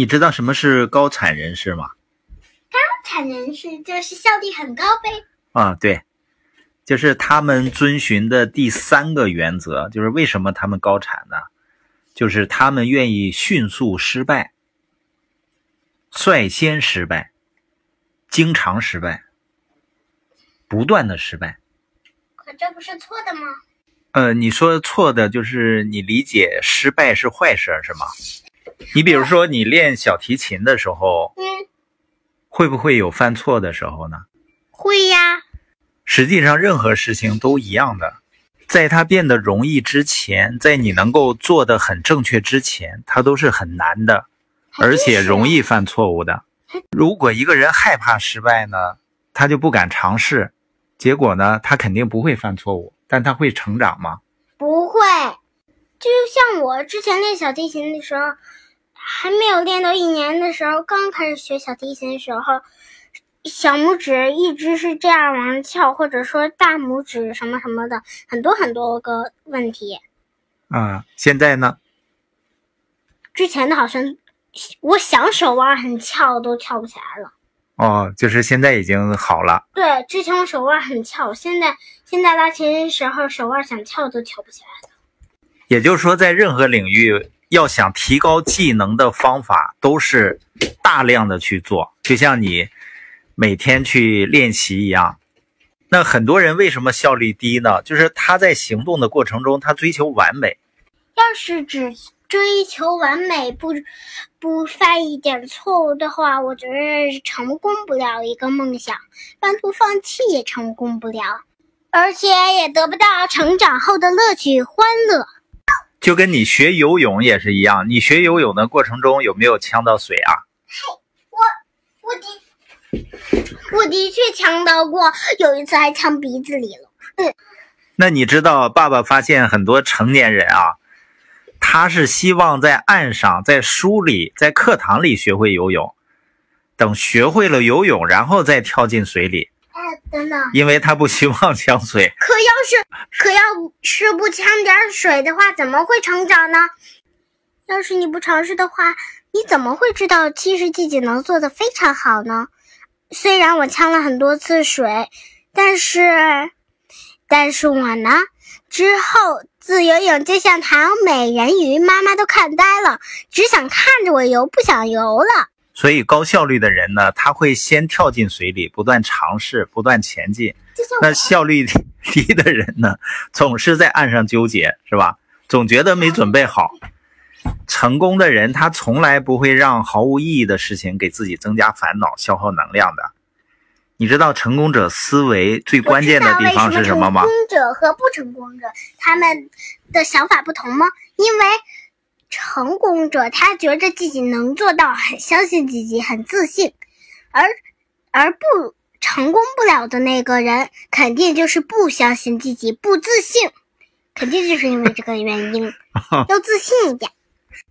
你知道什么是高产人士吗？高产人士就是效率很高呗。啊，对，就是他们遵循的第三个原则，就是为什么他们高产呢？就是他们愿意迅速失败，率先失败，经常失败，不断的失败。可这不是错的吗？呃，你说错的就是你理解失败是坏事是吗？你比如说你练小提琴的时候，嗯，会不会有犯错的时候呢？会呀。实际上任何事情都一样的，在它变得容易之前，在你能够做的很正确之前，它都是很难的，而且容易犯错误的。如果一个人害怕失败呢，他就不敢尝试，结果呢，他肯定不会犯错误。但他会成长吗？不会，就像我之前练小提琴的时候，还没有练到一年的时候，刚开始学小提琴的时候，小拇指一直是这样往上翘，或者说大拇指什么什么的，很多很多个问题。啊，现在呢？之前的好像，我想手腕很翘都翘不起来了。哦，就是现在已经好了。对，之前我手腕很翘，现在现在拉琴的时候手腕想翘都翘不起来了。也就是说，在任何领域，要想提高技能的方法都是大量的去做，就像你每天去练习一样。那很多人为什么效率低呢？就是他在行动的过程中，他追求完美。要是只。追求完美，不不犯一点错误的话，我觉得成功不了一个梦想，半途放弃也成功不了，而且也得不到成长后的乐趣欢乐。就跟你学游泳也是一样，你学游泳的过程中有没有呛到水啊？嘿，我我的我的确呛到过，有一次还呛鼻子里了。嗯，那你知道爸爸发现很多成年人啊？他是希望在岸上、在书里、在课堂里学会游泳，等学会了游泳，然后再跳进水里。哎，等等，因为他不希望呛水。可要是可要是不呛点水的话，怎么会成长呢？要是你不尝试的话，你怎么会知道其实自己能做的非常好呢？虽然我呛了很多次水，但是，但是我呢，之后。自由泳就像条美人鱼，妈妈都看呆了，只想看着我游，不想游了。所以高效率的人呢，他会先跳进水里，不断尝试，不断前进。那效率低的人呢，总是在岸上纠结，是吧？总觉得没准备好。成功的人，他从来不会让毫无意义的事情给自己增加烦恼、消耗能量的。你知道成功者思维最关键的地方是什么吗？成功者和不成功者他们的想法不同吗？因为成功者他觉得自己能做到，很相信自己，很自信，而而不成功不了的那个人，肯定就是不相信自己，不自信，肯定就是因为这个原因，要自信一点。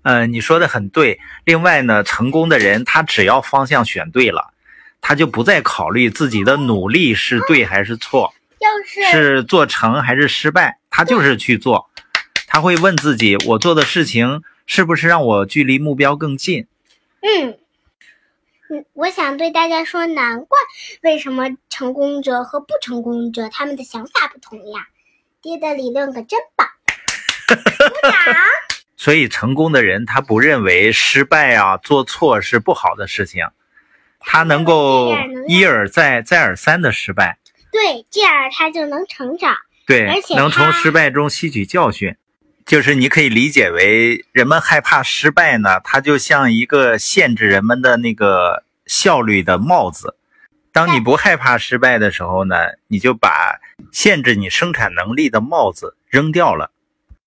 呃，你说的很对。另外呢，成功的人他只要方向选对了。他就不再考虑自己的努力是对还是错，要是是做成还是失败，他就是去做。他会问自己：我做的事情是不是让我距离目标更近？嗯，嗯，我想对大家说，难怪为什么成功者和不成功者他们的想法不同呀。爹的理论可真棒！鼓掌。所以，成功的人他不认为失败啊、做错是不好的事情。他能够一而再、再而三的失败，对，这样他就能成长，对，而且能从失败中吸取教训。就是你可以理解为，人们害怕失败呢，它就像一个限制人们的那个效率的帽子。当你不害怕失败的时候呢，你就把限制你生产能力的帽子扔掉了。